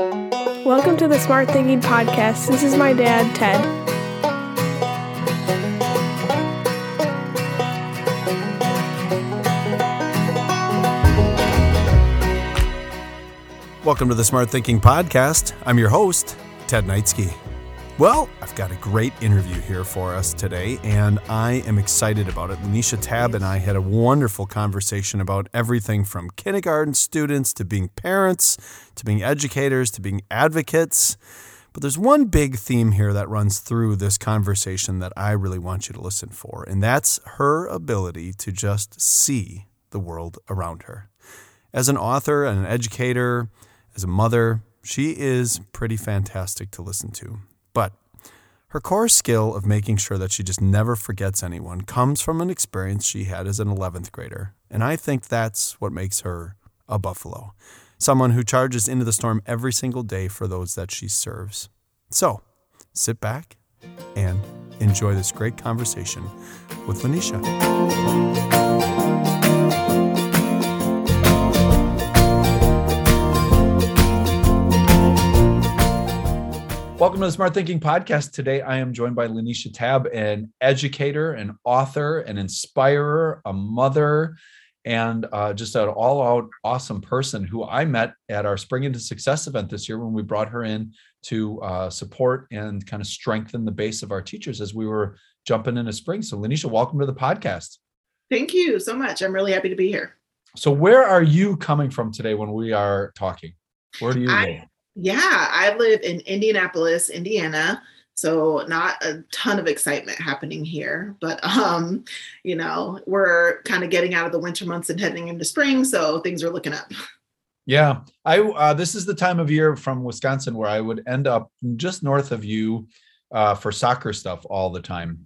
Welcome to the Smart Thinking Podcast. This is my dad, Ted. Welcome to the Smart Thinking Podcast. I'm your host, Ted Neitzke. Well, I've got a great interview here for us today, and I am excited about it. LeNesha Tabb and I had a wonderful conversation about everything from kindergarten students to being parents, to being educators, to being advocates. But there's one big theme here that runs through this conversation that I really want you to listen for, and that's her ability to just see the world around her. As an author and an educator, as a mother, she is pretty fantastic to listen to. But her core skill of making sure that she just never forgets anyone comes from an experience she had as an 11th grader. And I think that's what makes her a buffalo someone who charges into the storm every single day for those that she serves. So sit back and enjoy this great conversation with LeNesha. Welcome to the Smart Thinking Podcast. Today, I am joined by LeNesha Tabb, an educator, an author, an inspirer, a mother, and uh, just an all-out awesome person who I met at our Spring into Success event this year when we brought her in to uh, support and kind of strengthen the base of our teachers as we were jumping into spring. So, LeNesha, welcome to the podcast. Thank you so much. I'm really happy to be here. So, where are you coming from today when we are talking? Where do you I, live? Yeah, I live in Indianapolis, Indiana. So not a ton of excitement happening here, but um, you know, we're kind of getting out of the winter months and heading into spring, so things are looking up. Yeah, I uh, this is the time of year from Wisconsin where I would end up just north of you uh, for soccer stuff all the time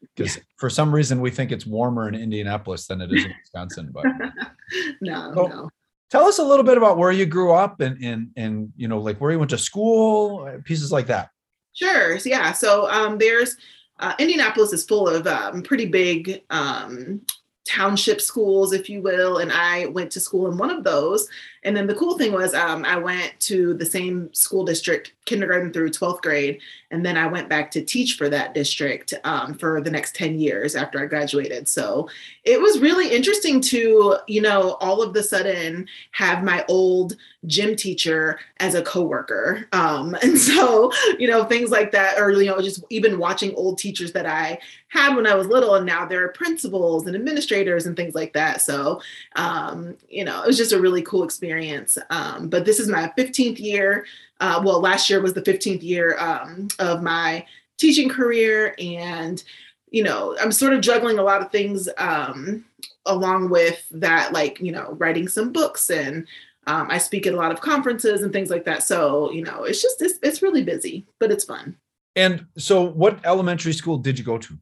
because yeah. for some reason we think it's warmer in Indianapolis than it is in Wisconsin. But no, so, no tell us a little bit about where you grew up and and and you know like where you went to school pieces like that. Sure yeah so um, there's uh, indianapolis is full of um, pretty big um, township schools if you will and i went to school in one of those and then the cool thing was um, i went to the same school district kindergarten through 12th grade and then i went back to teach for that district um, for the next 10 years after i graduated. So it was really interesting to you know all of the sudden have my old gym teacher as a coworker. Um, and so you know things like that or you know just even watching old teachers that i had when i was little and now they're principals and administrators and things like that. So um, you know it was just a really cool experience experience. Um, but this is my 15th year. Uh, well, last year was the 15th year um, of my teaching career. And, you know, I'm sort of juggling a lot of things um, along with that, like, you know, writing some books and um, I speak at a lot of conferences and things like that. So, you know, it's just, it's, it's really busy, but it's fun. And so, what elementary school did you go to?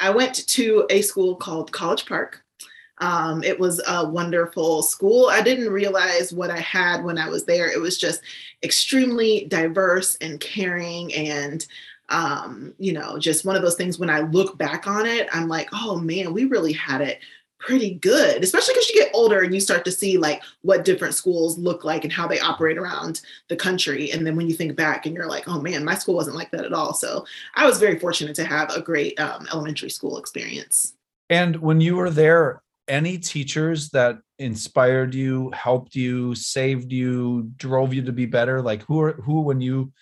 I went to a school called College Park. Um, it was a wonderful school. I didn't realize what I had when I was there. It was just extremely diverse and caring and um, you know, just one of those things when I look back on it, I'm like, oh man, we really had it pretty good, especially because you get older and you start to see like what different schools look like and how they operate around the country. And then when you think back and you're like, oh man, my school wasn't like that at all. So I was very fortunate to have a great um, elementary school experience. And when you were there, any teachers that inspired you, helped you, saved you, drove you to be better? Like who are who when you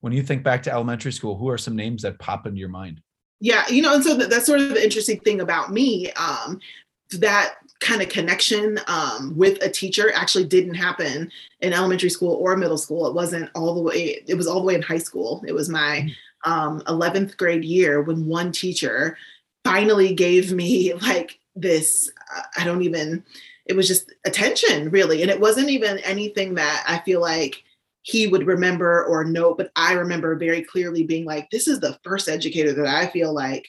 when you think back to elementary school, who are some names that pop into your mind? Yeah, you know, and so that's sort of the interesting thing about me. Um, that kind of connection um, with a teacher actually didn't happen in elementary school or middle school. It wasn't all the way. It was all the way in high school. It was my mm. um, 11th grade year when one teacher finally gave me like this i don't even it was just attention really and it wasn't even anything that i feel like he would remember or know but i remember very clearly being like this is the first educator that i feel like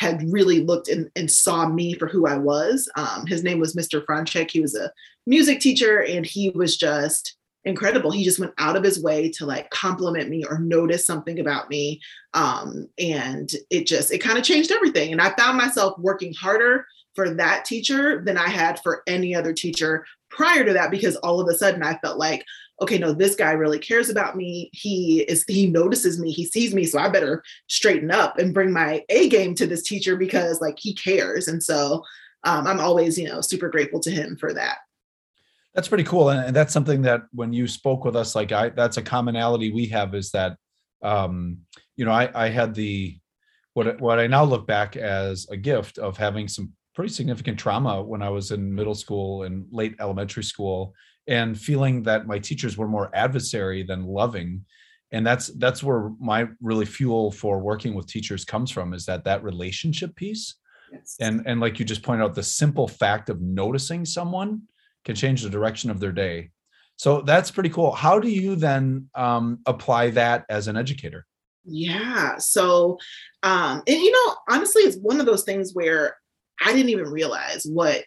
had really looked and, and saw me for who i was um, his name was mr franchek he was a music teacher and he was just incredible. He just went out of his way to like compliment me or notice something about me. Um, and it just, it kind of changed everything. And I found myself working harder for that teacher than I had for any other teacher prior to that because all of a sudden I felt like, okay, no, this guy really cares about me. He is, he notices me, he sees me. So I better straighten up and bring my A game to this teacher because like he cares. And so um, I'm always, you know, super grateful to him for that. That's pretty cool. And, that's something that when you spoke with us, like I, that's a commonality we have is that, um, you know, I, I had the, what, what I now look back as a gift of having some pretty significant trauma when I was in middle school and late elementary school and feeling that my teachers were more adversary than loving. And that's that's where my really fuel for working with teachers comes from is that that relationship piece. Yes. and and like you just pointed out the simple fact of noticing someone can change the direction of their day. So that's pretty cool. How do you then um, apply that as an educator? Yeah so um and you know honestly it's one of those things where i didn't even realize what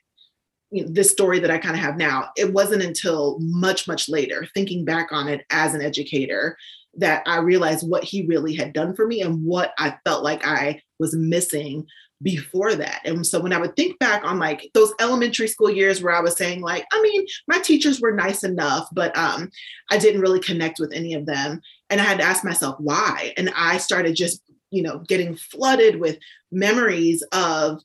you know, this story that I kind of have now, it wasn't until much, much later, thinking back on it as an educator, that I realized what he really had done for me and what I felt like I was missing before that. And so when I would think back on like those elementary school years where I was saying like, I mean, my teachers were nice enough, but um, I didn't really connect with any of them. And I had to ask myself why. And I started just, you know, getting flooded with memories of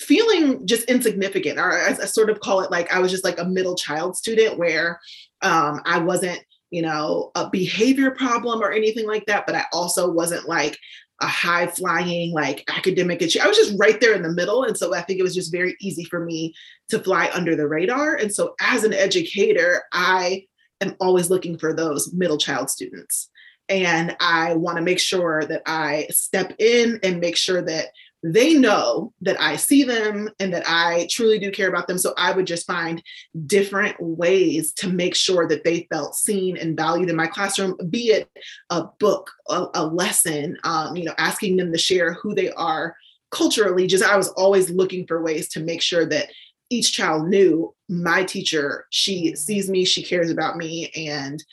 feeling just insignificant. Or I, I, sort of call it like i was just like a middle child student where um, i wasn't you know a behavior problem or anything like that but i also wasn't like a high flying like academic achievement. i was just right there in the middle and so i think it was just very easy for me to fly under the radar. And so as an educator i am always looking for those middle child students. And i want to make sure that i step in and make sure that they know that I see them and that I truly do care about them. So I would just find different ways to make sure that they felt seen and valued in my classroom, be it a book, a, a lesson, um, you know, asking them to share who they are culturally. Just I was always looking for ways to make sure that each child knew my teacher, she sees me, she cares about me, and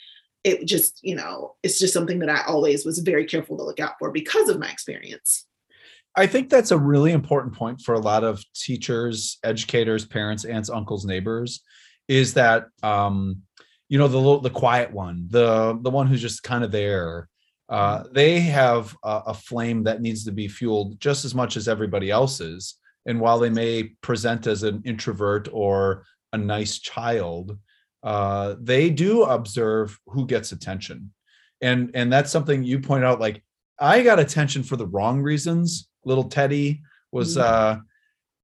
it just, you know, it's just something that I always was very careful to look out for because of my experience. I think that's a really important point for a lot of teachers, educators, parents, aunts, uncles, neighbors, is that um, you know the the quiet one, the the one who's just kind of there. Uh, mm-hmm. they have a, a flame that needs to be fueled just as much as everybody else's. And while they may present as an introvert or a nice child, uh, they do observe who gets attention, and and that's something you point out. Like I got attention for the wrong reasons little Teddy was mm-hmm. uh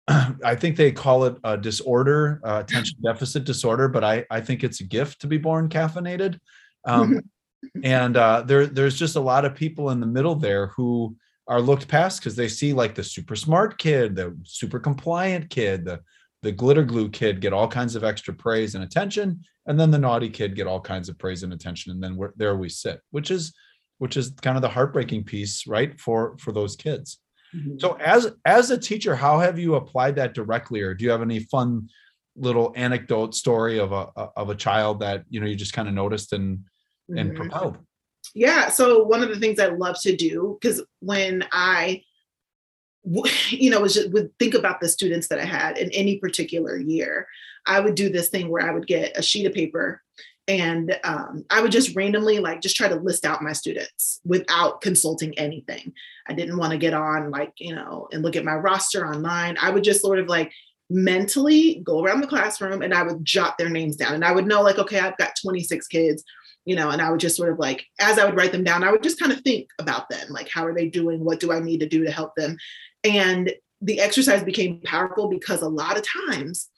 I think they call it a disorder, uh, attention deficit disorder, but I, I think it's a gift to be born caffeinated. Um, and uh, there, there's just a lot of people in the middle there who are looked past because they see like the super smart kid, the super compliant kid, the the glitter glue kid get all kinds of extra praise and attention, and then the naughty kid get all kinds of praise and attention, and then we're, there we sit, which is which is kind of the heartbreaking piece, right, for for those kids. Mm-hmm. So as as a teacher, how have you applied that directly, or do you have any fun little anecdote story of a of a child that you know you just kind of noticed and and mm-hmm. propelled? Yeah. So one of the things I love to do because when I you know, was just, would think about the students that I had in any particular year. I would do this thing where I would get a sheet of paper and um, i would just randomly like just try to list out my students without consulting anything. I didn't want to get on like you know and look at my roster online. I would just sort of like mentally go around the classroom and i would jot their names down. And i would know like okay i've got 26 kids you know and i would just sort of like as i would write them down i would just kind of think about them like how are they doing? What do i need to do to help them? And the exercise became powerful because a lot of times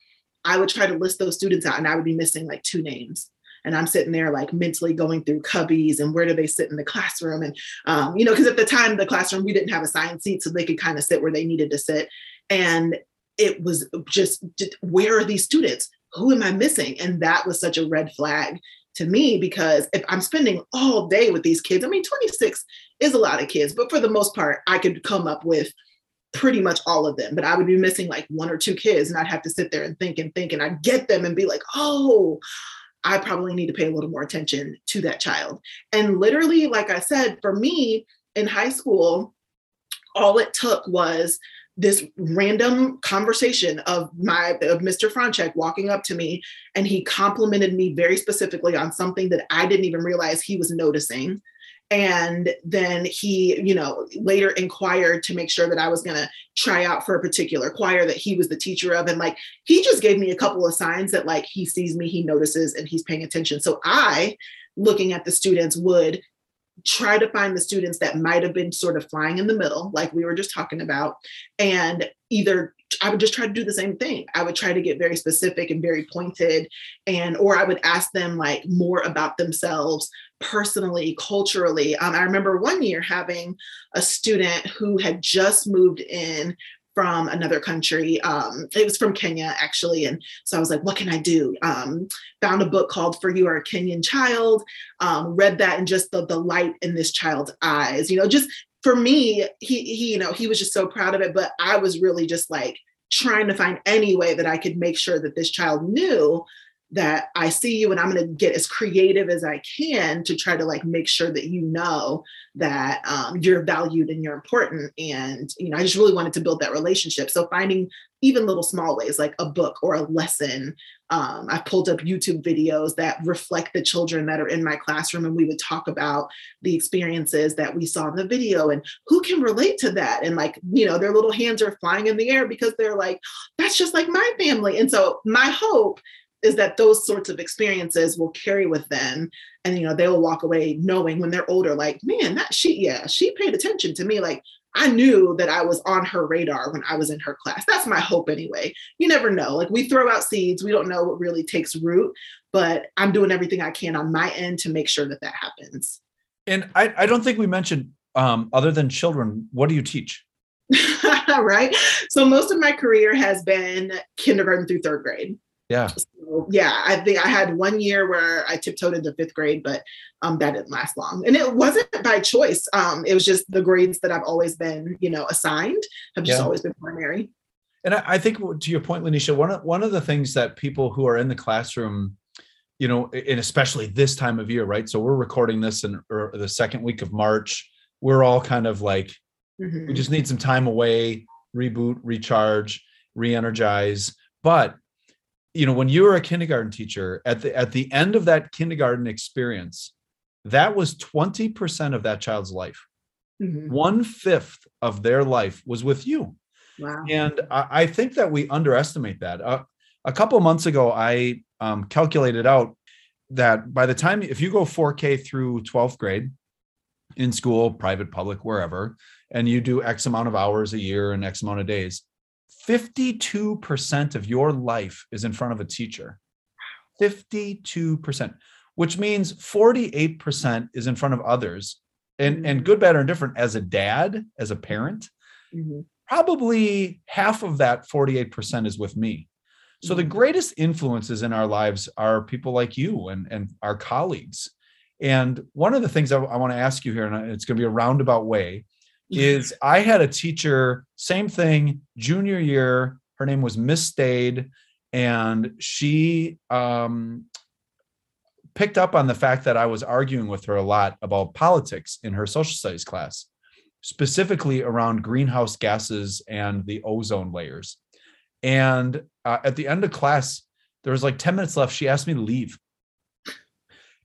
i would try to list those students out and i would be missing like two names and i'm sitting there like mentally going through cubbies and where do they sit in the classroom? And um, you know because at the time the classroom we didn't have assigned seats so they could kind of sit where they needed to sit. And it was just, just where are these students? Who am i missing? And that was such a red flag to me because if i'm spending all day with these kids i mean 26 is a lot of kids but for the most part i could come up with pretty much all of them, but I would be missing like one or two kids and I'd have to sit there and think and think and I'd get them and be like, oh, I probably need to pay a little more attention to that child. And literally, like I said, for me in high school, all it took was this random conversation of my of Mr. Franchek walking up to me and he complimented me very specifically on something that I didn't even realize he was noticing and then he you know later inquired to make sure that i was going to try out for a particular choir that he was the teacher of. And like he just gave me a couple of signs that like he sees me he notices and he's paying attention. So i looking at the students would try to find the students that might have been sort of flying in the middle like we were just talking about and either I would just try to do the same thing. I would try to get very specific and very pointed and or I would ask them like more about themselves personally, culturally. Um, I remember one year having a student who had just moved in from another country. Um, it was from Kenya, actually. And so I was like, what can I do? Um, found a book called For You Are a Kenyan Child, um, read that and just the, the light in this child's eyes, you know, just for me, he, he, you know, he was just so proud of it. But I was really just like trying to find any way that I could make sure that this child knew that I see you and I'm going to get as creative as I can to try to like make sure that you know that um, you're valued and you're important. And, you know, I just really wanted to build that relationship. So finding even little small ways like a book or a lesson. Um, I've pulled up YouTube videos that reflect the children that are in my classroom, and we would talk about the experiences that we saw in the video and who can relate to that. And like, you know, their little hands are flying in the air because they're like, that's just like my family. And so my hope is that those sorts of experiences will carry with them. And you know they will walk away knowing when they're older like man that she yeah she paid attention to me. Like i knew that i was on her radar when i was in her class. That's my hope anyway. You never know. Like we throw out seeds. We don't know what really takes root but i'm doing everything i can on my end to make sure that that happens. And i, I don't think we mentioned um, other than children what do you teach? Right? So most of my career has been kindergarten through third grade yeah. So, yeah, I think I had one year where I tiptoed into fifth grade, but um, that didn't last long. And it wasn't by choice. Um, it was just the grades that I've always been, you know, assigned have just yeah. always been primary. And I, I think to your point, LeNesha, one of one of the things that people who are in the classroom, you know, and especially this time of year, right? So we're recording this in the second week of March. We're all kind of like, mm-hmm. we just need some time away, reboot, recharge, re-energize. But you know when you were a kindergarten teacher at the at the end of that kindergarten experience that was 20% of that child's life mm-hmm. one fifth of their life was with you wow. and I, I think that we underestimate that uh, a couple months ago i um, calculated out that by the time if you go 4k through 12th grade in school private public wherever and you do x amount of hours a year and x amount of days 52% of your life is in front of a teacher. 52%, which means 48% is in front of others. And, and mm-hmm. good, bad, or indifferent, as a dad, as a parent, mm-hmm. probably half of that 48% is with me. So the mm-hmm. greatest influences in our lives are people like you and, and our colleagues. And one of the things I, I want to ask you here, and it's going to be a roundabout way, is I had a teacher, same thing, junior year. Her name was Miss Stade, and she um, picked up on the fact that I was arguing with her a lot about politics in her social studies class, specifically around greenhouse gases and the ozone layers. And uh, at the end of class, there was like 10 minutes left. She asked me to leave.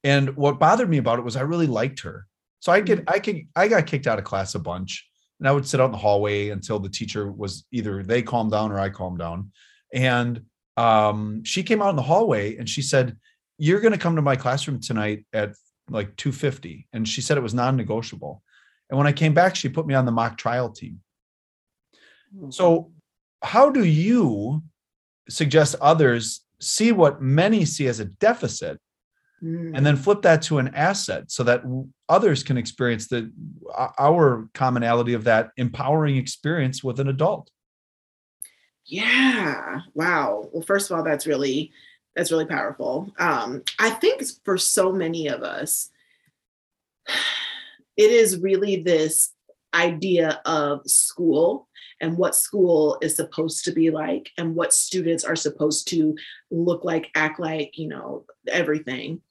And what bothered me about it was I really liked her. So I get mm-hmm. I could I got kicked out of class a bunch, and I would sit out in the hallway until the teacher was either they calmed down or I calmed down. And um, she came out in the hallway and she said, "You're going to come to my classroom tonight at like 2:50," and she said it was non-negotiable. And when I came back, she put me on the mock trial team. Mm-hmm. So, how do you suggest others see what many see as a deficit and mm. then flip that to an asset so that others can experience the our commonality of that empowering experience with an adult. Yeah. Wow. Well first of all that's really that's really powerful. Um i think for so many of us it is really this idea of school and what school is supposed to be like and what students are supposed to look like act like you know everything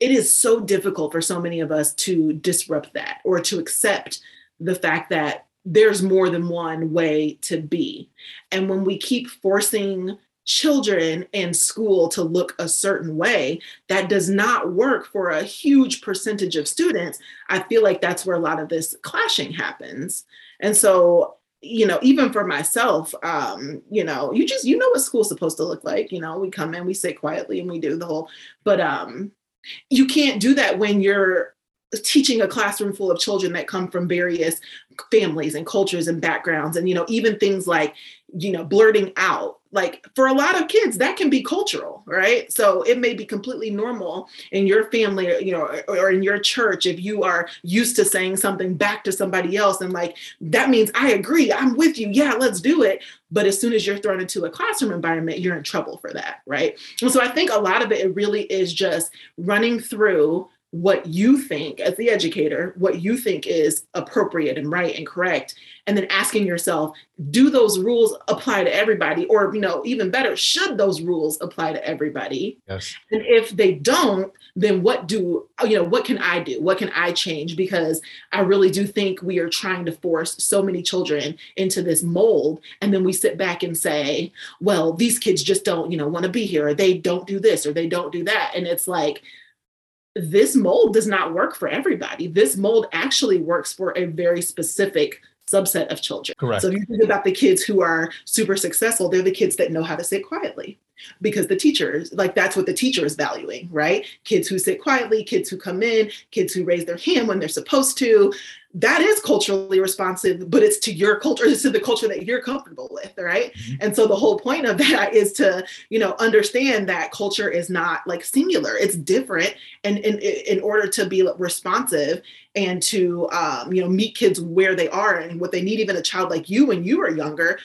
it is so difficult for so many of us to disrupt that or to accept the fact that there's more than one way to be. And when we keep forcing children in school to look a certain way that does not work for a huge percentage of students. I feel like that's where a lot of this clashing happens. And so you know even for myself um you know you just you know what school's supposed to look like. You know we come in we sit quietly and we do the whole but um you can't do that when you're teaching a classroom full of children that come from various families and cultures and backgrounds and you know even things like you know blurting out like for a lot of kids that can be cultural right? So it may be completely normal in your family you know or, in your church if you are used to saying something back to somebody else and like that means i agree i'm with you yeah let's do it. But as soon as you're thrown into a classroom environment you're in trouble for that right? And so i think a lot of it, it really is just running through what you think as the educator what you think is appropriate and right and correct and then asking yourself do those rules apply to everybody? Or you know even better should those rules apply to everybody? Yes. And if they don't then what do you know what can i do? What can i change? Because i really do think we are trying to force so many children into this mold and then we sit back and say well these kids just don't you know want to be here or they don't do this or they don't do that. And it's like this mold does not work for everybody. This mold actually works for a very specific subset of children. Correct. So if you think about the kids who are super successful, they're the kids that know how to sit quietly because the teachers, like that's what the teacher is valuing, right? Kids who sit quietly, kids who come in, kids who raise their hand when they're supposed to, that is culturally responsive, but it's to your culture, it's to the culture that you're comfortable with, right? Mm-hmm. And so the whole point of that is to, you know, understand that culture is not like singular, it's different. And in, in order to be responsive and to, um, you know, meet kids where they are and what they need, even a child like you when you were younger,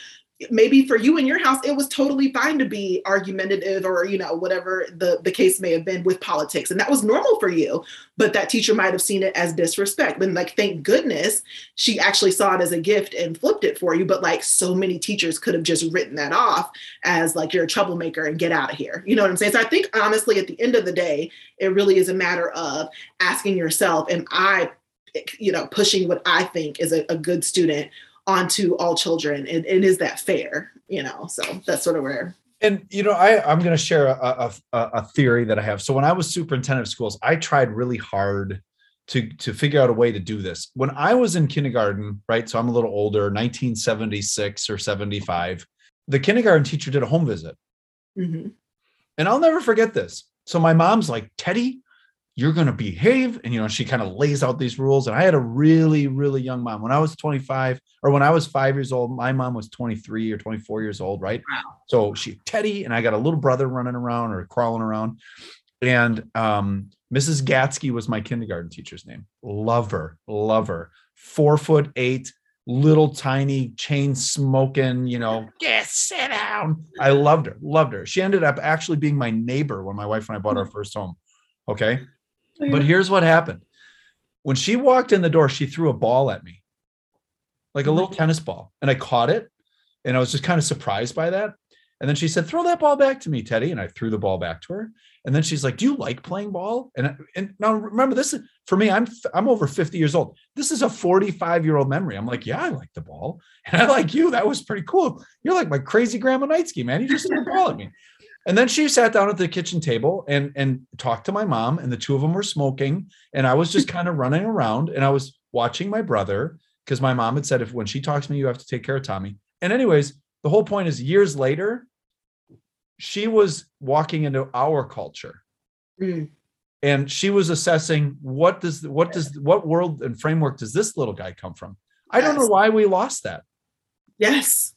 maybe for you in your house it was totally fine to be argumentative or you know whatever the the case may have been with politics. And that was normal for you but that teacher might have seen it as disrespect. But like thank goodness she actually saw it as a gift and flipped it for you. But like so many teachers could have just written that off as like you're a troublemaker and get out of here. You know what i'm saying? So i think honestly at the end of the day it really is a matter of asking yourself am i you know pushing what i think is a, a good student onto all children. And, and is that fair you know so that's sort of where and you know i i'm going to share a, a, a theory that i have. So when i was superintendent of schools i tried really hard to to figure out a way to do this. When i was in kindergarten right so i'm a little older 1976 or 75 the kindergarten teacher did a home visit. Mm-hmm. and i'll never forget this. So my mom's like teddy you're going to behave and you know she kind of lays out these rules and i had a really really young mom when i was 25 or when i was five years old my mom was 23 or 24 years old right wow. so she teddy and i got a little brother running around or crawling around and um, mrs gatsky was my kindergarten teacher's name lover lover four foot eight little tiny chain smoking, you know, yes, sit down. I loved her, loved her. She ended up actually being my neighbor when my wife and I bought our first home. Okay. But here's what happened. When she walked in the door, she threw a ball at me, like a little mm-hmm. tennis ball. And I caught it. And I was just kind of surprised by that. And then she said, throw that ball back to me, Teddy. And I threw the ball back to her. And then she's like, do you like playing ball? And, and now remember, this is for me, I'm, I'm over 50 years old. This is a 45 year old memory. I'm like, yeah, I like the ball. And I like you. That was pretty cool. You're like my crazy grandma Neitzke, man. You just threw a ball at me. And then she sat down at the kitchen table and and talked to my mom, and the two of them were smoking, and I was just kind of running around, and I was watching my brother because my mom had said if when she talks to me, you have to take care of Tommy. And anyways, the whole point is years later, she was walking into our culture. Mm. And she was assessing what does what does what world and framework does this little guy come from? I yes. don't know why we lost that. Yes.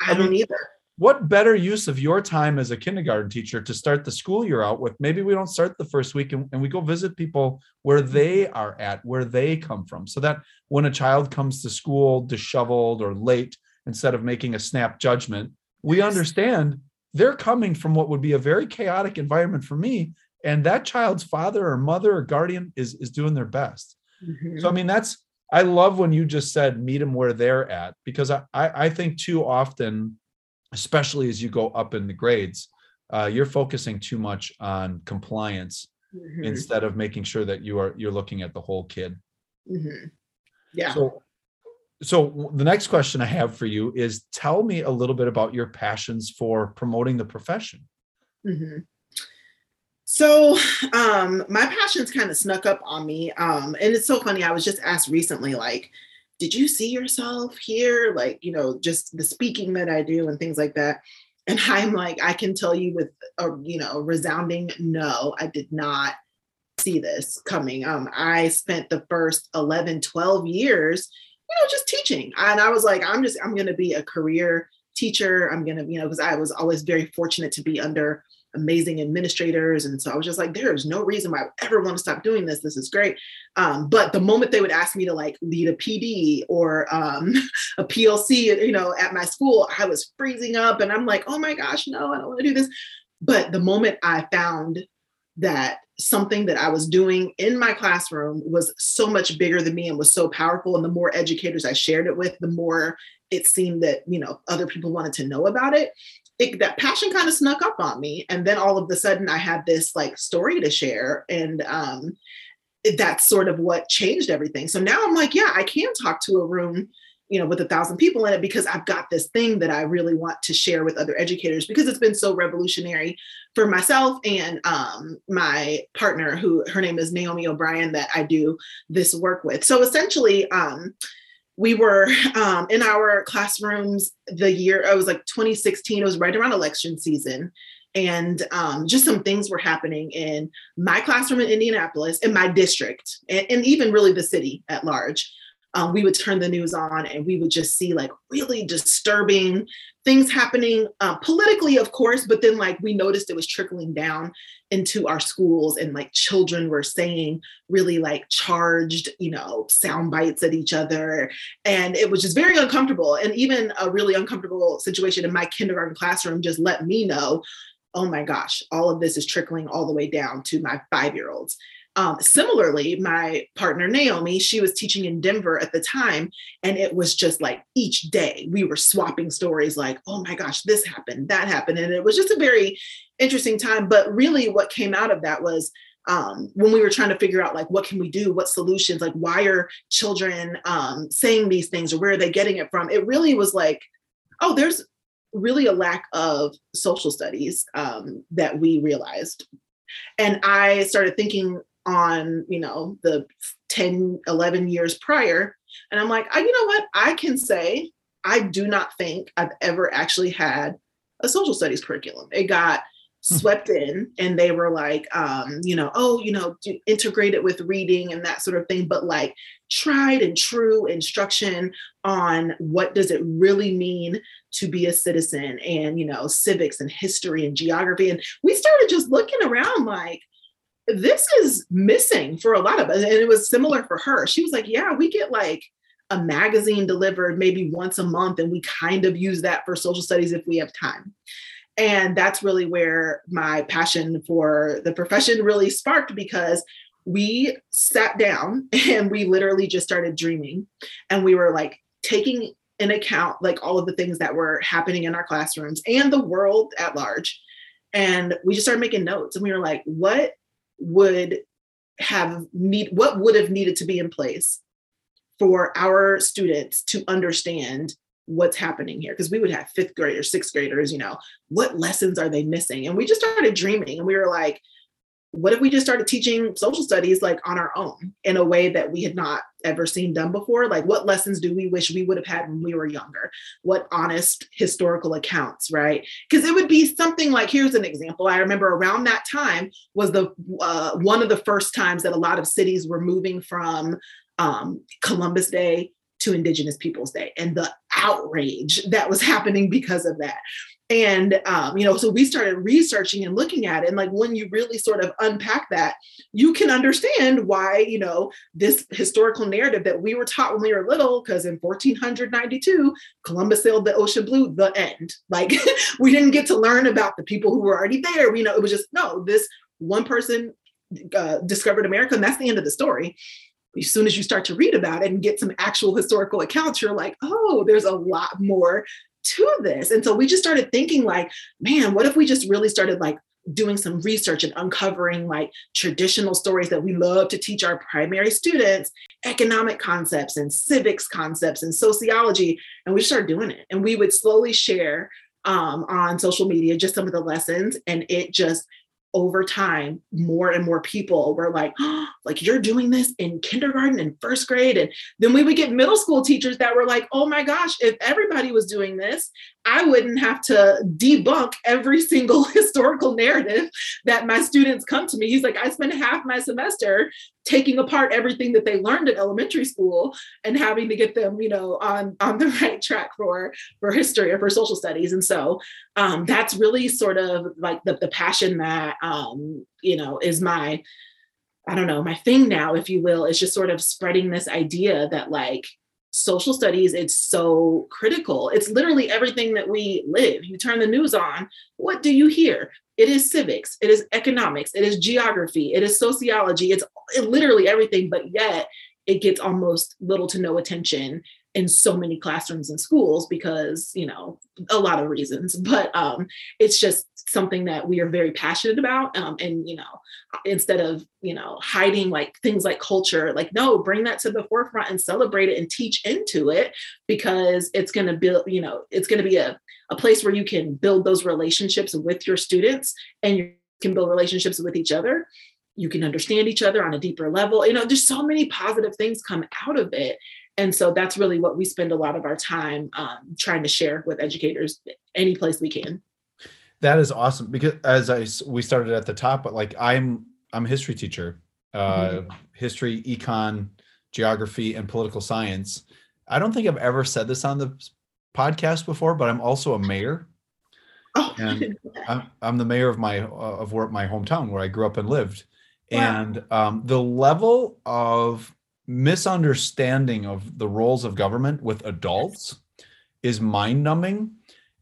I, I don't either what better use of your time as a kindergarten teacher to start the school year out with? Maybe we don't start the first week and, and, we go visit people where they are at where they come from so that when a child comes to school disheveled or late instead of making a snap judgment we understand they're coming from what would be a very chaotic environment for me and that child's father or mother or guardian is is doing their best. Mm-hmm. so i mean that's i love when you just said meet them where they're at because i i think too often especially as you go up in the grades, uh, you're focusing too much on compliance mm-hmm. instead of making sure that you are you're looking at the whole kid. Mm-hmm. Yeah. So so the next question I have for you is tell me a little bit about your passions for promoting the profession. Mm-hmm. So um, my passions kind of snuck up on me. Um, and it's so funny. I was just asked recently, like, did you see yourself here? Like, you know, just the speaking that I do and things like that. And I'm like, I can tell you with a, you know, resounding no, I did not see this coming. Um, I spent the first 11, 12 years, you know, just teaching. And I was like, I'm just, I'm going to be a career teacher. I'm going to, you know, because I was always very fortunate to be under amazing administrators. And so I was just like, there is no reason why I would ever want to stop doing this. This is great. Um, but the moment they would ask me to like lead a PD or um, a PLC, you know, at my school, I was freezing up and I'm like, oh my gosh, no, I don't want to do this. But the moment I found that something that I was doing in my classroom was so much bigger than me and was so powerful. And the more educators I shared it with, the more it seemed that, you know, other people wanted to know about it it, that passion kind of snuck up on me and then all of a sudden i had this like story to share and um, that's sort of what changed everything. So now i'm like yeah i can talk to a room you know with a thousand people in it because i've got this thing that i really want to share with other educators because it's been so revolutionary for myself and um, my partner who her name is naomi o'brien that i do this work with. So essentially um, we were um, in our classrooms the year it was like 2016 it was right around election season. And um, just some things were happening in my classroom in indianapolis in my district and, and even really the city at large. Um, we would turn the news on and we would just see like really disturbing things happening uh, politically, of course, but then like we noticed it was trickling down into our schools and like children were saying really like charged, you know, sound bites at each other. And it was just very uncomfortable. And even a really uncomfortable situation in my kindergarten classroom just let me know oh my gosh, all of this is trickling all the way down to my five year olds. Um, similarly, my partner Naomi, she was teaching in Denver at the time, and it was just like each day we were swapping stories, like, oh my gosh, this happened, that happened. And it was just a very interesting time. But really, what came out of that was um, when we were trying to figure out like what can we do what solutions like why are children um, saying these things or where are they getting it from it really was like oh there's really a lack of social studies um, that we realized and i started thinking on you know the 10 11 years prior. And i'm like oh, you know what? I can say i do not think i've ever actually had a social studies curriculum. It got hmm. swept in and they were like um, you know oh you know integrate it with reading and that sort of thing but like tried and true instruction on what does it really mean to be a citizen and you know civics and history and geography. And we started just looking around like this is missing for a lot of us. And it was similar for her. She was like, Yeah, we get like a magazine delivered maybe once a month, and we kind of use that for social studies if we have time. And that's really where my passion for the profession really sparked because we sat down and we literally just started dreaming. And we were like taking in account like all of the things that were happening in our classrooms and the world at large. And we just started making notes and we were like, what would have need what would have needed to be in place for our students to understand what's happening here? Because we would have fifth graders sixth graders you know what lessons are they missing? And we just started dreaming and we were like what if we just started teaching social studies like on our own in a way that we had not ever seen done before? Like what lessons do we wish we would have had when we were younger? What honest historical accounts right? Because it would be something like here's an example. I remember around that time was the uh, one of the first times that a lot of cities were moving from um, columbus day to indigenous peoples day and the outrage that was happening because of that and um, you know so we started researching and looking at it. And like when you really sort of unpack that you can understand why you know this historical narrative that we were taught when we were little because in 1492 columbus sailed the ocean blue the end. Like we didn't get to learn about the people who were already there. You know it was just no this one person uh, discovered america and that's the end of the story. As soon as you start to read about it and get some actual historical accounts, you're like, oh, there's a lot more to this. And so we just started thinking like, man, what if we just really started like doing some research and uncovering like traditional stories that we love to teach our primary students economic concepts and civics concepts and sociology. And we started doing it. And we would slowly share um, on social media just some of the lessons. And it just over time, more and more people were like, oh, like you're doing this in kindergarten and first grade. And then we would get middle school teachers that were like, oh my gosh, if everybody was doing this, I wouldn't have to debunk every single historical narrative that my students come to me. He's like, I spend half my semester taking apart everything that they learned in elementary school and having to get them, you know, on on the right track for for history or for social studies. And so um, that's really sort of like the the passion that um, you know is my I don't know my thing now, if you will, is just sort of spreading this idea that like social studies it's so critical. It's literally everything that we live. You turn the news on what do you hear? It is civics it is economics it is geography it is sociology it's literally everything but yet it gets almost little to no attention in so many classrooms and schools because you know a lot of reasons but um, it's just something that we are very passionate about um, and you know instead of you know hiding like things like culture like no bring that to the forefront and celebrate it and teach into it because it's going to build you know it's going to be a, a place where you can build those relationships with your students and you can build relationships with each other. You can understand each other on a deeper level you know there's so many positive things come out of it and so that's really what we spend a lot of our time um, trying to share with educators any place we can. That is awesome because as i we started at the top but like i'm i'm a history teacher uh mm-hmm. history econ geography and political science. I don't think i've ever said this on the podcast before but i'm also a mayor. Oh, and I'm, I'm the mayor of my uh, of where my hometown where i grew up and lived. Wow. and um, the level of misunderstanding of the roles of government with adults is mind numbing.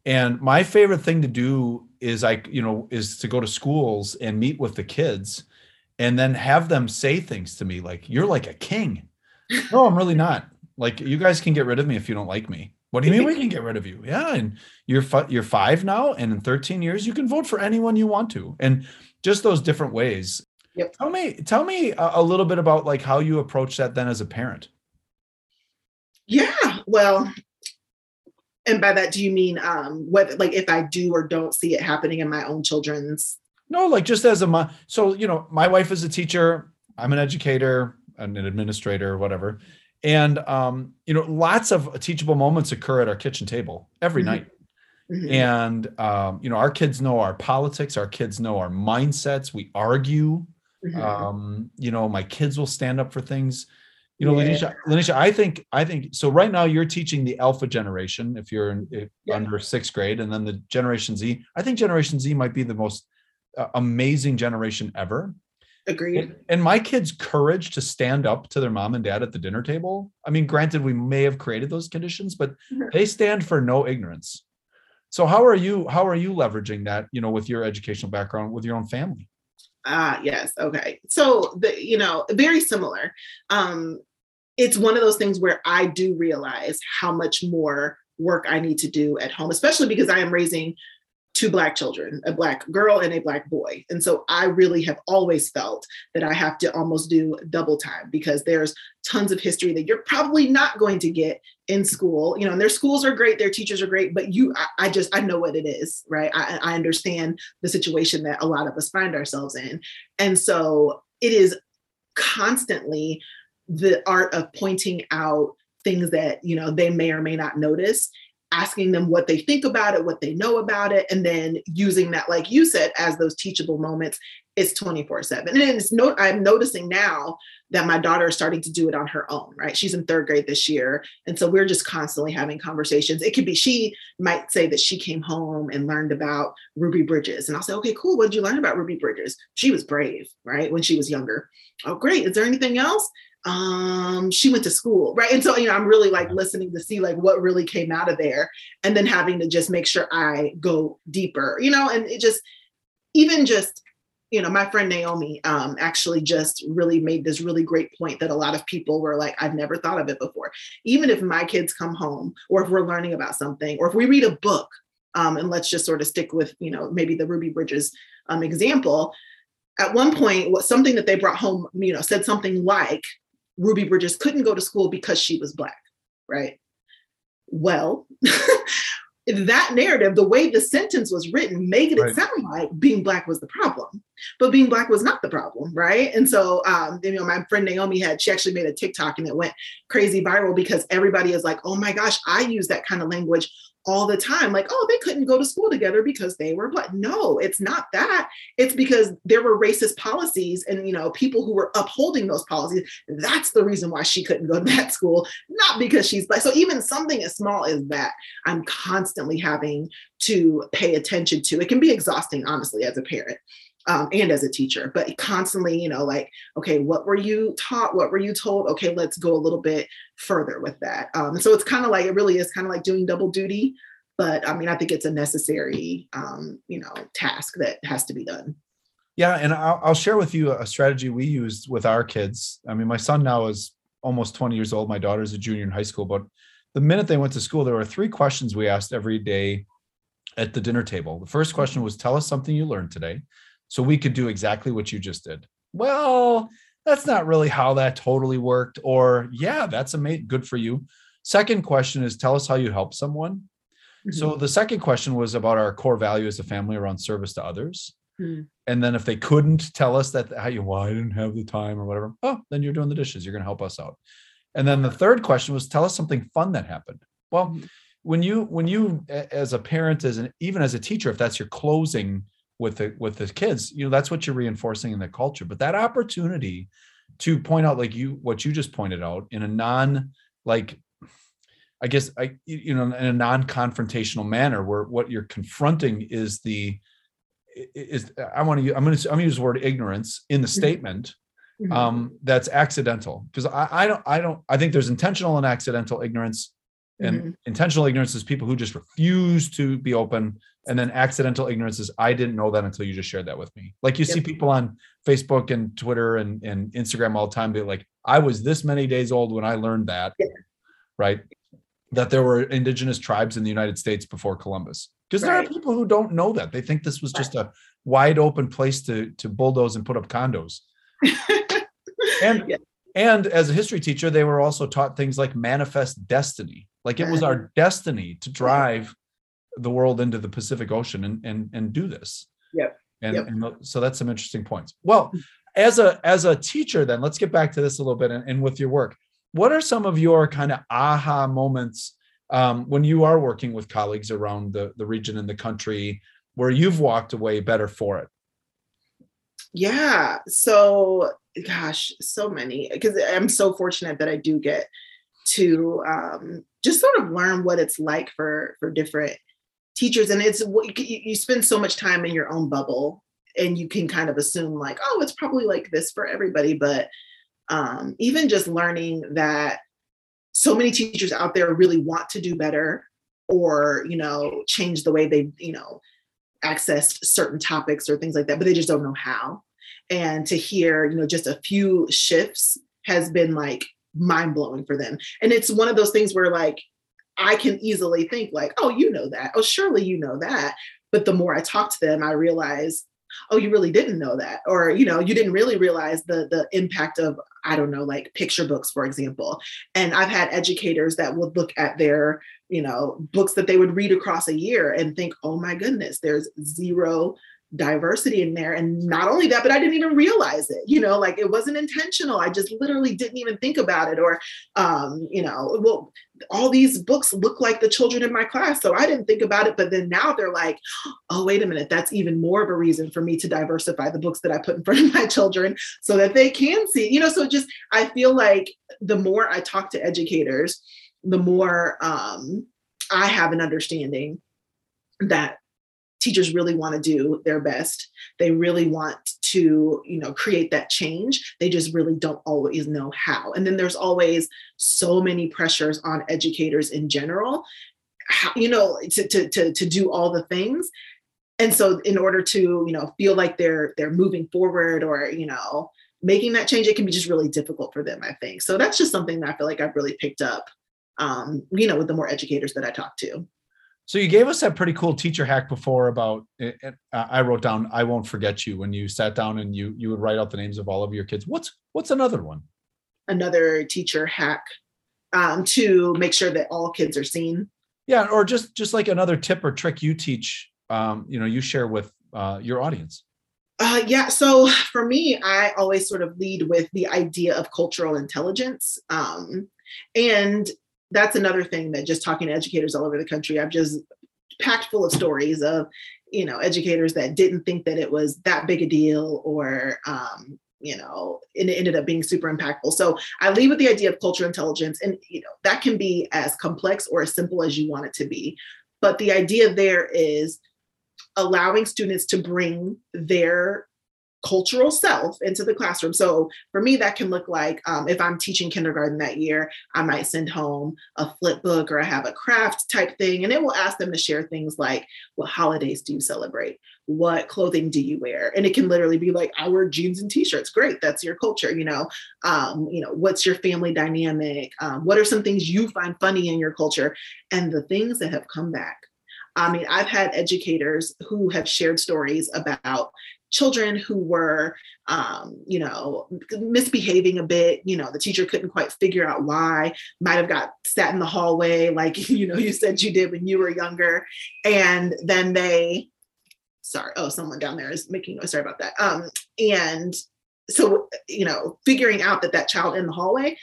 And my favorite thing to do is I, you know, is to go to schools and meet with the kids and then have them say things to me like, you're like a king. no, I'm really not. Like, you guys can get rid of me if you don't like me. What do you mean we can get rid of you? Yeah, and you're fi- you're five now, and in 13 years you can vote for anyone you want to, and just those different ways. Yep. Tell me, tell me a, a little bit about like how you approach that then as a parent. Yeah, well, and by that, do you mean um whether like if I do or don't see it happening in my own children's? No, like just as a mom. So you know, my wife is a teacher. I'm an educator, an administrator, whatever. And um, you know, lots of teachable moments occur at our kitchen table every mm-hmm. night. Mm-hmm. And um, you know, our kids know our politics, our kids know our mindsets. We argue. Mm-hmm. Um, you know, my kids will stand up for things. You know, yeah. LeNesha, LeNesha, I think, I think so. Right now, you're teaching the alpha generation if you're in, if yeah. under sixth grade, and then the Generation Z. I think Generation Z might be the most uh, amazing generation ever. Agreed. And, and, my kids' courage to stand up to their mom and dad at the dinner table. I mean, granted, we may have created those conditions, but mm-hmm. they stand for no ignorance. So how are you? How are you leveraging that? You know, with your educational background, with your own family? Ah, yes. Okay. So the you know very similar. Um, it's one of those things where I do realize how much more work I need to do at home, especially because I am raising two black children, a black girl and a black boy. And so I really have always felt that I have to almost do double time because there's tons of history that you're probably not going to get in school. You know, and their schools are great, their teachers are great, but you, I, I just, I know what it is, right? I, I understand the situation that a lot of us find ourselves in. And so it is constantly the art of pointing out things that, you know, they may or may not notice asking them what they think about it, what they know about it, and then using that, like you said, as those teachable moments. It's 24 7. And it's no, I'm noticing now that my daughter is starting to do it on her own, right? She's in third grade this year. And so we're just constantly having conversations. It could be she might say that she came home and learned about Ruby Bridges. And I'll say, okay, cool. What did you learn about Ruby Bridges? She was brave, right? When she was younger. Oh, great. Is there anything else? Um she went to school right? And so you know i'm really like listening to see like what really came out of there and then having to just make sure i go deeper you know? And it just even just you know my friend naomi um actually just really made this really great point that a lot of people were like i've never thought of it before. Even if my kids come home or if we're learning about something or if we read a book um and let's just sort of stick with you know maybe the ruby bridges um example at one point what something that they brought home you know said something like Ruby Bridges couldn't go to school because she was Black, right? Well, that narrative, the way the sentence was written, made it right. sound like being black was the problem, but being black was not the problem, right? And so, um, you know, my friend Naomi had she actually made a TikTok and it went crazy viral because everybody is like, "Oh my gosh, I use that kind of language all the time like oh they couldn't go to school together because they were black no it's not that. It's because there were racist policies and you know people who were upholding those policies. That's the reason why she couldn't go to that school not because she's black so even something as small as that i'm constantly having to pay attention to. It can be exhausting honestly as a parent um, and as a teacher, but constantly, you know, like, okay, what were you taught? What were you told? Okay, let's go a little bit further with that. Um, so it's kind of like, it really is kind of like doing double duty. But I mean, I think it's a necessary, um, you know, task that has to be done. Yeah. And I'll, I'll share with you a strategy we used with our kids. I mean, my son now is almost 20 years old. My daughter's a junior in high school. But the minute they went to school, there were three questions we asked every day at the dinner table. The first question was, Tell us something you learned today so we could do exactly what you just did. Well, that's not really how that totally worked. Or, yeah, that's a amazing. Good for you. Second question is tell us how you help someone. Mm-hmm. So the second question was about our core value as a family around service to others. Mm-hmm. And then if they couldn't tell us that how you well, I didn't have the time or whatever, oh, then you're doing the dishes. You're going to help us out. And then the third question was tell us something fun that happened. Well, mm-hmm. when you when you as a parent, as an even as a teacher, if that's your closing with the with the kids you know that's what you're reinforcing in the culture but that opportunity to point out like you what you just pointed out in a non like i guess i you know in a non-confrontational manner where what you're confronting is the is i want to i'm going to i'm going to use the word ignorance in the mm-hmm. statement mm-hmm. um that's accidental because I, I don't i don't i think there's intentional and accidental ignorance and mm-hmm. intentional ignorance is people who just refuse to be open and then accidental ignorance is i didn't know that until you just shared that with me like you yep. see people on facebook and twitter and, and instagram all the time be like i was this many days old when i learned that yeah. right that there were indigenous tribes in the united states before columbus because right. there are people who don't know that they think this was just a wide open place to to bulldoze and put up condos and yeah. and as a history teacher they were also taught things like manifest destiny like it was our destiny to drive the world into the Pacific Ocean and and and do this. Yep. And, yep. and so that's some interesting points. Well, as a as a teacher, then let's get back to this a little bit and, and with your work. What are some of your kind of aha moments um, when you are working with colleagues around the, the region and the country where you've walked away better for it? Yeah. So, gosh, so many because I'm so fortunate that I do get to um, just sort of learn what it's like for for different teachers. And it's you spend so much time in your own bubble and you can kind of assume like oh it's probably like this for everybody. But um, even just learning that so many teachers out there really want to do better or you know change the way they you know access certain topics or things like that but they just don't know how. And to hear you know just a few shifts has been like mind blowing for them and it's one of those things where like I can easily think like, oh, you know that. Oh, surely you know that. But the more I talk to them, I realize, oh, you really didn't know that. Or, you know, you didn't really realize the the impact of, I don't know, like picture books, for example. And I've had educators that would look at their, you know, books that they would read across a year and think, oh my goodness, there's zero diversity in there. And not only that, but I didn't even realize it, you know, like it wasn't intentional. I just literally didn't even think about it. Or, um, you know, well, all these books look like the children in my class. So I didn't think about it. But then now they're like, oh, wait a minute, that's even more of a reason for me to diversify the books that I put in front of my children so that they can see, you know, so just I feel like the more I talk to educators, the more um, I have an understanding that teachers really want to do their best. They really want to you know create that change. They just really don't always know how. And then there's always so many pressures on educators in general how, you know to, to to to do all the things. And so in order to you know feel like they're they're moving forward or you know making that change it can be just really difficult for them i think. So that's just something that i feel like i've really picked up um, you know with the more educators that i talk to so you gave us that pretty cool teacher hack before about it, it, uh, I wrote down I won't forget you when you sat down and you you would write out the names of all of your kids. What's what's another one? another teacher hack um, to make sure that all kids are seen. Yeah, or just just like another tip or trick you teach, um, you know, you share with uh, your audience. Uh, yeah. So for me, I always sort of lead with the idea of cultural intelligence. Um, and that's another thing that just talking to educators all over the country, I've just packed full of stories of, you know, educators that didn't think that it was that big a deal or, um, you know, it ended up being super impactful. So I leave with the idea of cultural intelligence, and you know that can be as complex or as simple as you want it to be. But the idea there is allowing students to bring their cultural self into the classroom. So for me, that can look like um, if I'm teaching kindergarten that year, I might send home a flip book or I have a craft type thing, and it will ask them to share things like, what holidays do you celebrate? What clothing do you wear? And it can literally be like, I wear jeans and t-shirts. Great, that's your culture. You know, um, you know, what's your family dynamic? Um, what are some things you find funny in your culture? And the things that have come back I mean, I've had educators who have shared stories about children who were, um, you know, misbehaving a bit. You know, the teacher couldn't quite figure out why, might have got sat in the hallway, like, you know, you said you did when you were younger. And then they, sorry, oh, someone down there is making noise. Sorry about that. Um, and so, you know, figuring out that that child in the hallway,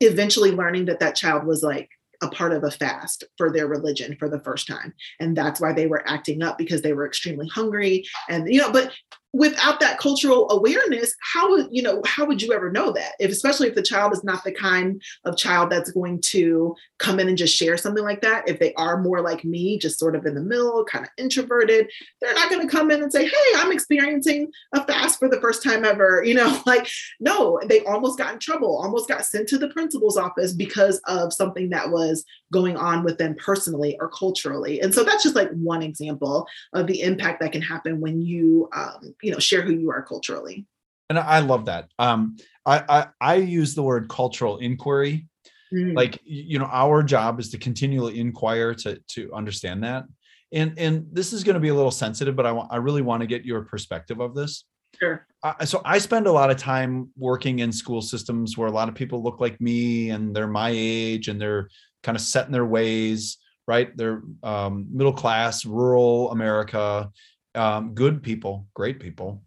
eventually learning that that child was like a part of a fast for their religion for the first time. And that's why they were acting up because they were extremely hungry. And you know but without that cultural awareness how would you know how would you ever know that? If especially if the child is not the kind of child that's going to come in and just share something like that if they are more like me just sort of in the middle kind of introverted they're not going to come in and say hey i'm experiencing a fast for the first time ever you know like no they almost got in trouble almost got sent to the principal's office because of something that was going on with them personally or culturally. And so that's just like one example of the impact that can happen when you um, you know share who you are culturally. And i love that. Um i i, I use the word cultural inquiry. Mm. like you know our job is to continually inquire to to understand that. And and this is going to be a little sensitive but i want i really want to get your perspective of this. Sure. Uh, so i spend a lot of time working in school systems where a lot of people look like me and they're my age and they're kind of set in their ways right? They're um, middle class rural america um, good people, great people,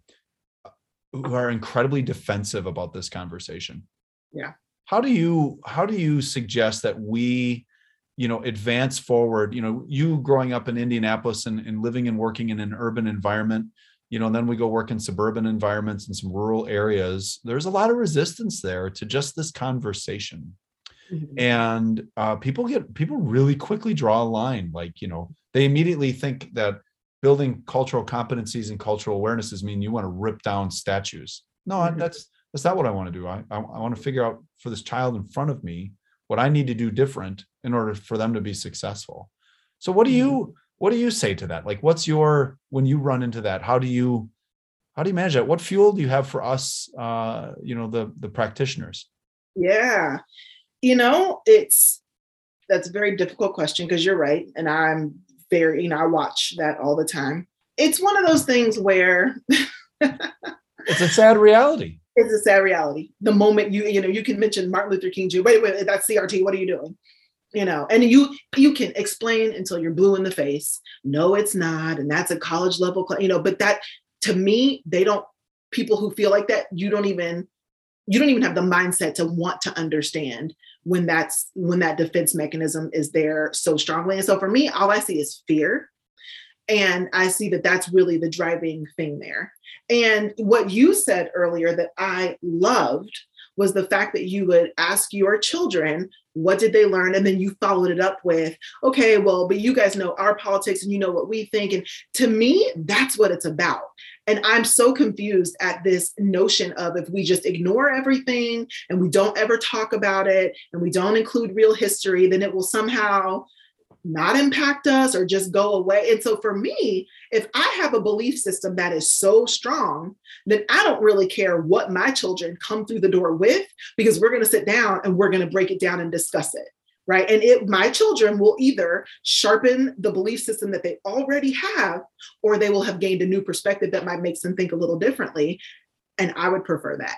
uh, who are incredibly defensive about this conversation. Yeah. How do you how do you suggest that we, you know, advance forward? You know, you growing up in Indianapolis and, and living and working in an urban environment, you know, and then we go work in suburban environments and some rural areas. There's a lot of resistance there to just this conversation. Mm-hmm. and uh, people get people really quickly draw a line like you know they immediately think that building cultural competencies and cultural awarenesses mean you want to rip down statues. No, mm-hmm. that's that's not what I want to do. I, I, I want to figure out for this child in front of me what I need to do different in order for them to be successful. So what do you mm-hmm. what do you say to that? Like what's your when you run into that, how do you how do you manage that? What fuel do you have for us uh, you know, the the practitioners? Yeah. You know, it's that's a very difficult question because you're right. And I'm very, you know, I watch that all the time. It's one of those things where it's a sad reality. It's a sad reality. The moment you, you know, you can mention Martin Luther King Jr. Wait, wait, that's CRT. What are you doing? You know, and you you can explain until you're blue in the face. No, it's not, and that's a college level, you know. But that to me, they don't. People who feel like that, you don't even you don't even have the mindset to want to understand when that's when that defense mechanism is there so strongly. And so for me all i see is fear. And i see that that's really the driving thing there. And what you said earlier that i loved was the fact that you would ask your children what did they learn? And then you followed it up with okay well but you guys know our politics and you know what we think. And to me that's what it's about and I'm so confused at this notion of if we just ignore everything and we don't ever talk about it and we don't include real history, then it will somehow not impact us or just go away. And so for me, if I have a belief system that is so strong, then I don't really care what my children come through the door with because we're going to sit down and we're going to break it down and discuss it right? And it my children will either sharpen the belief system that they already have or they will have gained a new perspective that might make them think a little differently. And i would prefer that.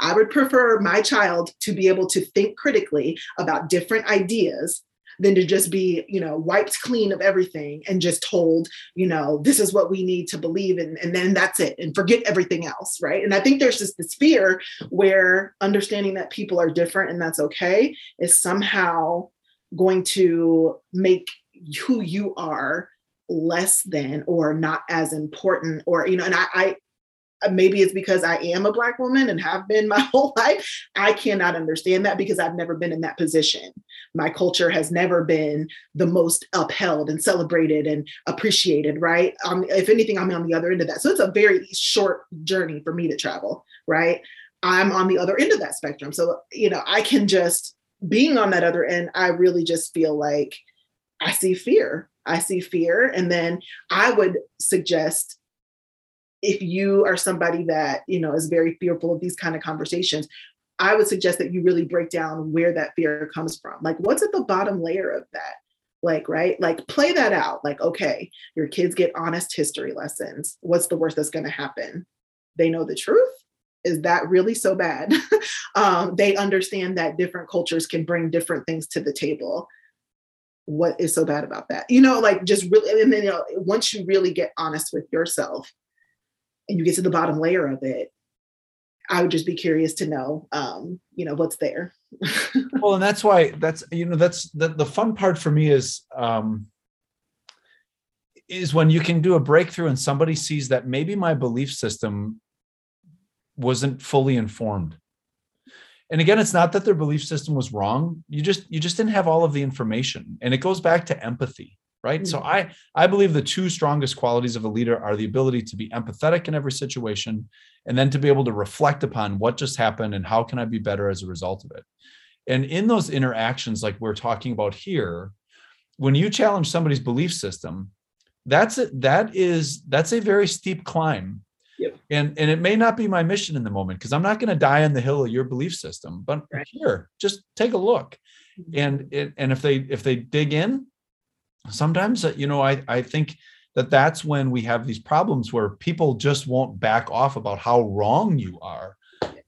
I would prefer my child to be able to think critically about different ideas than to just be, you know, wiped clean of everything and just told, you know, this is what we need to believe in, and then that's it, and forget everything else, right? And I think there's just this fear where understanding that people are different and that's okay is somehow going to make who you are less than or not as important or you know and I, I maybe it's because I am a black woman and have been my whole life. I cannot understand that because I've never been in that position. My culture has never been the most upheld and celebrated and appreciated, right? Um, if anything, I'm on the other end of that. So it's a very short journey for me to travel, right? I'm on the other end of that spectrum. So, you know, I can just being on that other end, I really just feel like I see fear. I see fear. And then I would suggest if you are somebody that, you know, is very fearful of these kind of conversations, I would suggest that you really break down where that fear comes from. Like, what's at the bottom layer of that? Like, right? Like, play that out. Like, okay, your kids get honest history lessons. What's the worst that's going to happen? They know the truth. Is that really so bad? um, they understand that different cultures can bring different things to the table what is so bad about that you know like just really and then you know once you really get honest with yourself and you get to the bottom layer of it i would just be curious to know um you know what's there. Well and that's why that's you know that's the, the fun part for me is um is when you can do a breakthrough and somebody sees that maybe my belief system wasn't fully informed. And again it's not that their belief system was wrong. You just you just didn't have all of the information. And it goes back to empathy right mm-hmm. so i i believe the two strongest qualities of a leader are the ability to be empathetic in every situation and then to be able to reflect upon what just happened and how can i be better as a result of it and in those interactions like we're talking about here when you challenge somebody's belief system that's it that is that's a very steep climb Yep. And and it may not be my mission in the moment because I'm not going to die on the hill of your belief system. But right. here, just take a look. Mm-hmm. And it, and if they if they dig in, sometimes uh, you know I I think that that's when we have these problems where people just won't back off about how wrong you are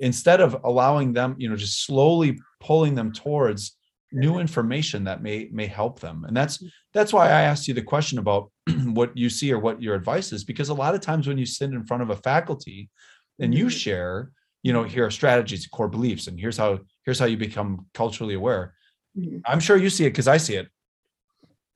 instead of allowing them you know just slowly pulling them towards new information that may may help them. And that's that's why i asked you the question about what you see or what your advice is because a lot of times when you sit in front of a faculty and you mm-hmm. share you know here are strategies core beliefs and here's how here's how you become culturally aware. Mm-hmm. i'm sure you see it because i see it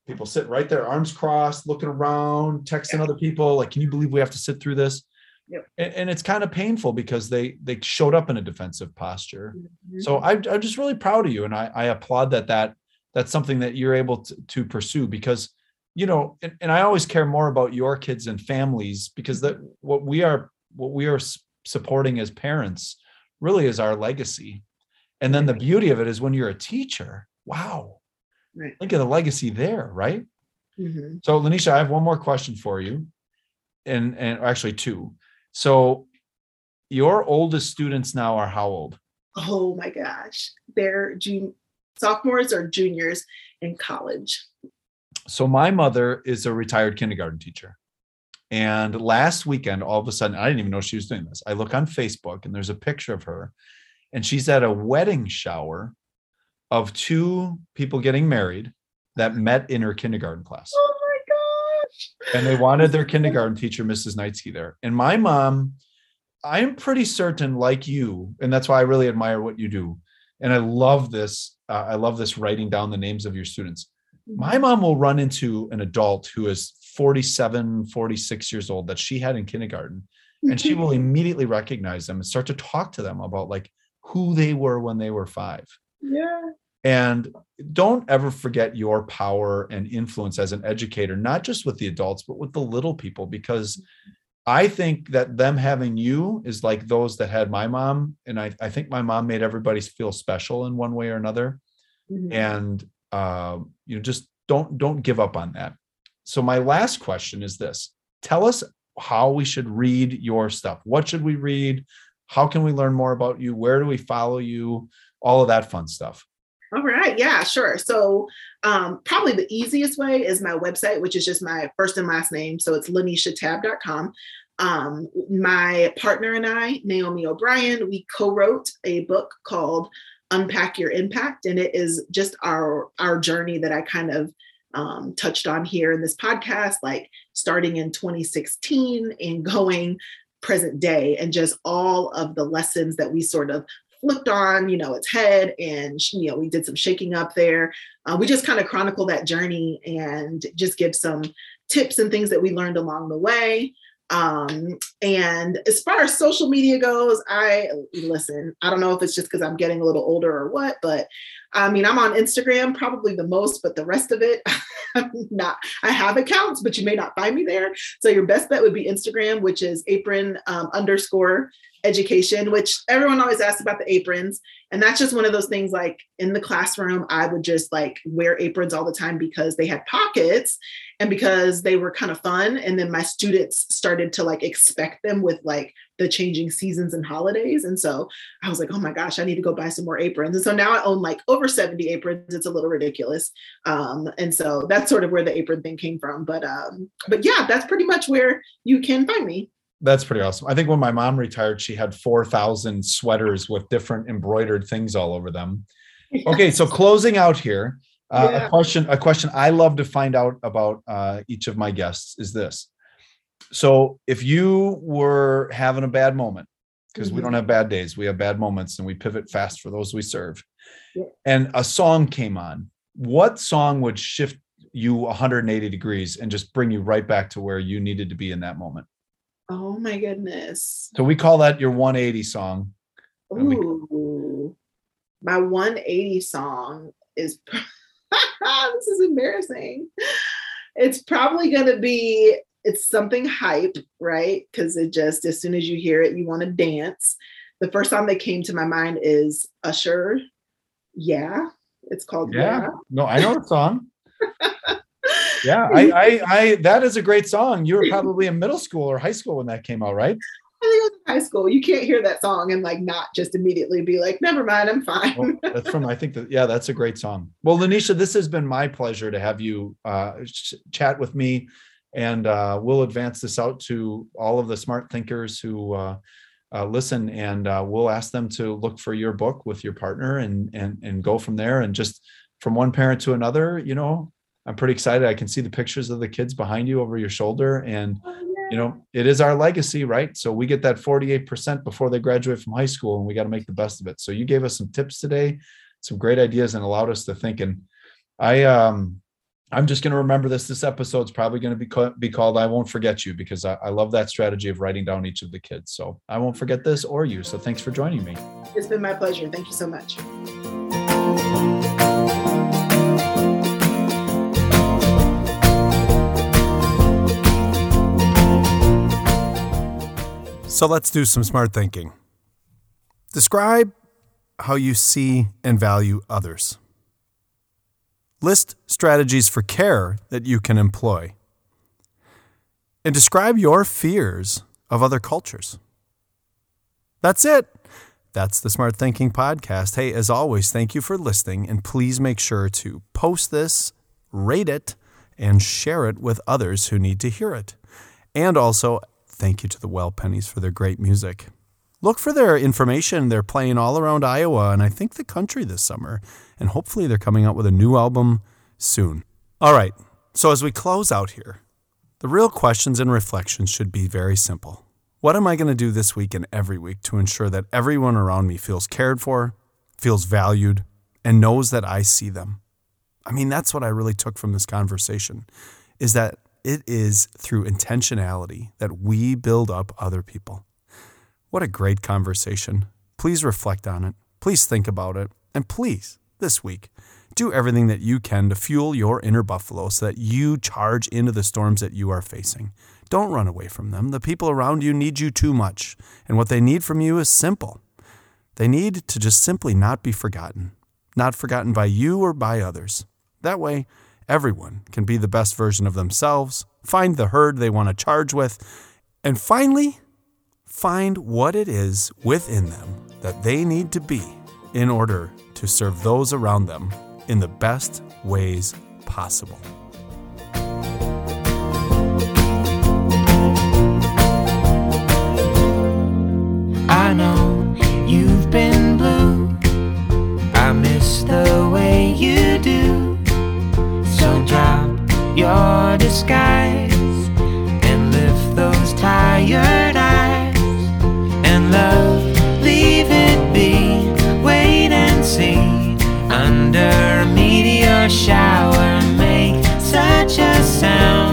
people sit right there arms crossed looking around texting yeah. other people like can you believe we have to sit through this Yep. And, and, it's kind of painful because they they showed up in a defensive posture. Mm-hmm. So I, I'm just really proud of you, and I, I applaud that that that's something that you're able to, to pursue because you know, and, and I always care more about your kids and families because that what we are what we are supporting as parents really is our legacy. And then the beauty of it is when you're a teacher, wow, right. look at the legacy there, right? Mm-hmm. So, LeNesha, I have one more question for you, and and actually two. So your oldest students now are how old? Oh my gosh. They're jun- sophomores or juniors in college. So my mother is a retired kindergarten teacher. And last weekend, all of a sudden, I didn't even know she was doing this. I look on Facebook and there's a picture of her, and she's at a wedding shower of two people getting married that met in her kindergarten class. Oh my gosh. and they wanted their kindergarten teacher, Mrs. Neitzke, there. And my mom, I'm pretty certain, like you, and that's why I really admire what you do. And I love this. Uh, I love this writing down the names of your students. My mm-hmm. mom will run into an adult who is 47, 46 years old that she had in kindergarten, and she will immediately recognize them and start to talk to them about like who they were when they were five. Yeah. And don't ever forget your power and influence as an educator, not just with the adults, but with the little people, because I think that them having you is like those that had my mom. And I, I think my mom made everybody feel special in one way or another. Mm-hmm. And uh, you know, just don't don't give up on that. So my last question is this: Tell us how we should read your stuff. What should we read? How can we learn more about you? Where do we follow you? All of that fun stuff. All right. Yeah, sure. So, um, probably the easiest way is my website, which is just my first and last name. So it's laneshatabb.com. Um, my partner and I, Naomi O'Brien, we co-wrote a book called Unpack Your Impact, and it is just our our journey that I kind of um, touched on here in this podcast, like starting in 2016 and going present day, and just all of the lessons that we sort of flipped on, you know, its head, and you know, we did some shaking up there. Uh, we just kind of chronicle that journey and just give some tips and things that we learned along the way. Um, and as far as social media goes, I listen, I don't know if it's just because I'm getting a little older or what, but I mean, I'm on Instagram probably the most, but the rest of it, I'm not. I have accounts, but you may not find me there. So your best bet would be Instagram, which is apron um, underscore education, which everyone always asks about the aprons. And that's just one of those things like in the classroom, I would just like wear aprons all the time because they had pockets and because they were kind of fun. And then my students started to like expect them with like the changing seasons and holidays. And so I was like, oh my gosh, I need to go buy some more aprons. And so now I own like over 70 aprons. It's a little ridiculous. Um, and so that's sort of where the apron thing came from. But um, but yeah, that's pretty much where you can find me. That's pretty awesome. I think when my mom retired, she had 4,000 sweaters with different embroidered things all over them. Okay, so closing out here, uh, yeah. a question a question I love to find out about uh, each of my guests is this. So, if you were having a bad moment, because mm-hmm. we don't have bad days, we have bad moments and we pivot fast for those we serve. Yeah. And a song came on. What song would shift you 180 degrees and just bring you right back to where you needed to be in that moment? Oh my goodness. So we call that your 180 song. Ooh, my 180 song is this is embarrassing. It's probably gonna be it's something hype, right? Because it just as soon as you hear it, you want to dance. The first song that came to my mind is Usher. Yeah, it's called Yeah. yeah. No, I know the song. yeah, I, I, I, that is a great song. You were probably in middle school or high school when that came out, right? I think it was high school. You can't hear that song and like not just immediately be like, never mind, I'm fine. well, that's from, I think that, yeah, that's a great song. Well, LeNesha, this has been my pleasure to have you uh, ch- chat with me. And uh, we'll advance this out to all of the smart thinkers who uh, uh, listen, and uh, we'll ask them to look for your book with your partner and and and go from there. And just from one parent to another, you know, I'm pretty excited. I can see the pictures of the kids behind you over your shoulder. And, oh, you know, it is our legacy, right? So we get that 48% before they graduate from high school and we got to make the best of it. So you gave us some tips today, some great ideas and allowed us to think. And I, um, I'm just going to remember this. This episode's probably going to be, co- be called I Won't Forget You because I, I love that strategy of writing down each of the kids. So I won't forget this or you. So thanks for joining me. It's been my pleasure. Thank you so much. So let's do some smart thinking. Describe how you see and value others. List strategies for care that you can employ. And describe your fears of other cultures. That's it. That's the Smart Thinking Podcast. Hey, as always, thank you for listening. And please make sure to post this, rate it, and share it with others who need to hear it. And also, Thank you to the Well Pennies for their great music. Look for their information. They're playing all around Iowa and I think the country this summer. And hopefully they're coming out with a new album soon. All right, so as we close out here, the real questions and reflections should be very simple. What am I going to do this week and every week to ensure that everyone around me feels cared for, feels valued, and knows that I see them? I mean, that's what I really took from this conversation is that it is through intentionality that we build up other people. What a great conversation. Please reflect on it. Please think about it. And please, this week, do everything that you can to fuel your inner buffalo so that you charge into the storms that you are facing. Don't run away from them. The people around you need you too much. And what they need from you is simple. They need to just simply not be forgotten, not forgotten by you or by others. That way, Everyone can be the best version of themselves, find the herd they want to charge with, and finally, find what it is within them that they need to be in order to serve those around them in the best ways possible. I know. skies and lift those tired eyes and love, leave it be, wait and see under a meteor shower, make such a sound.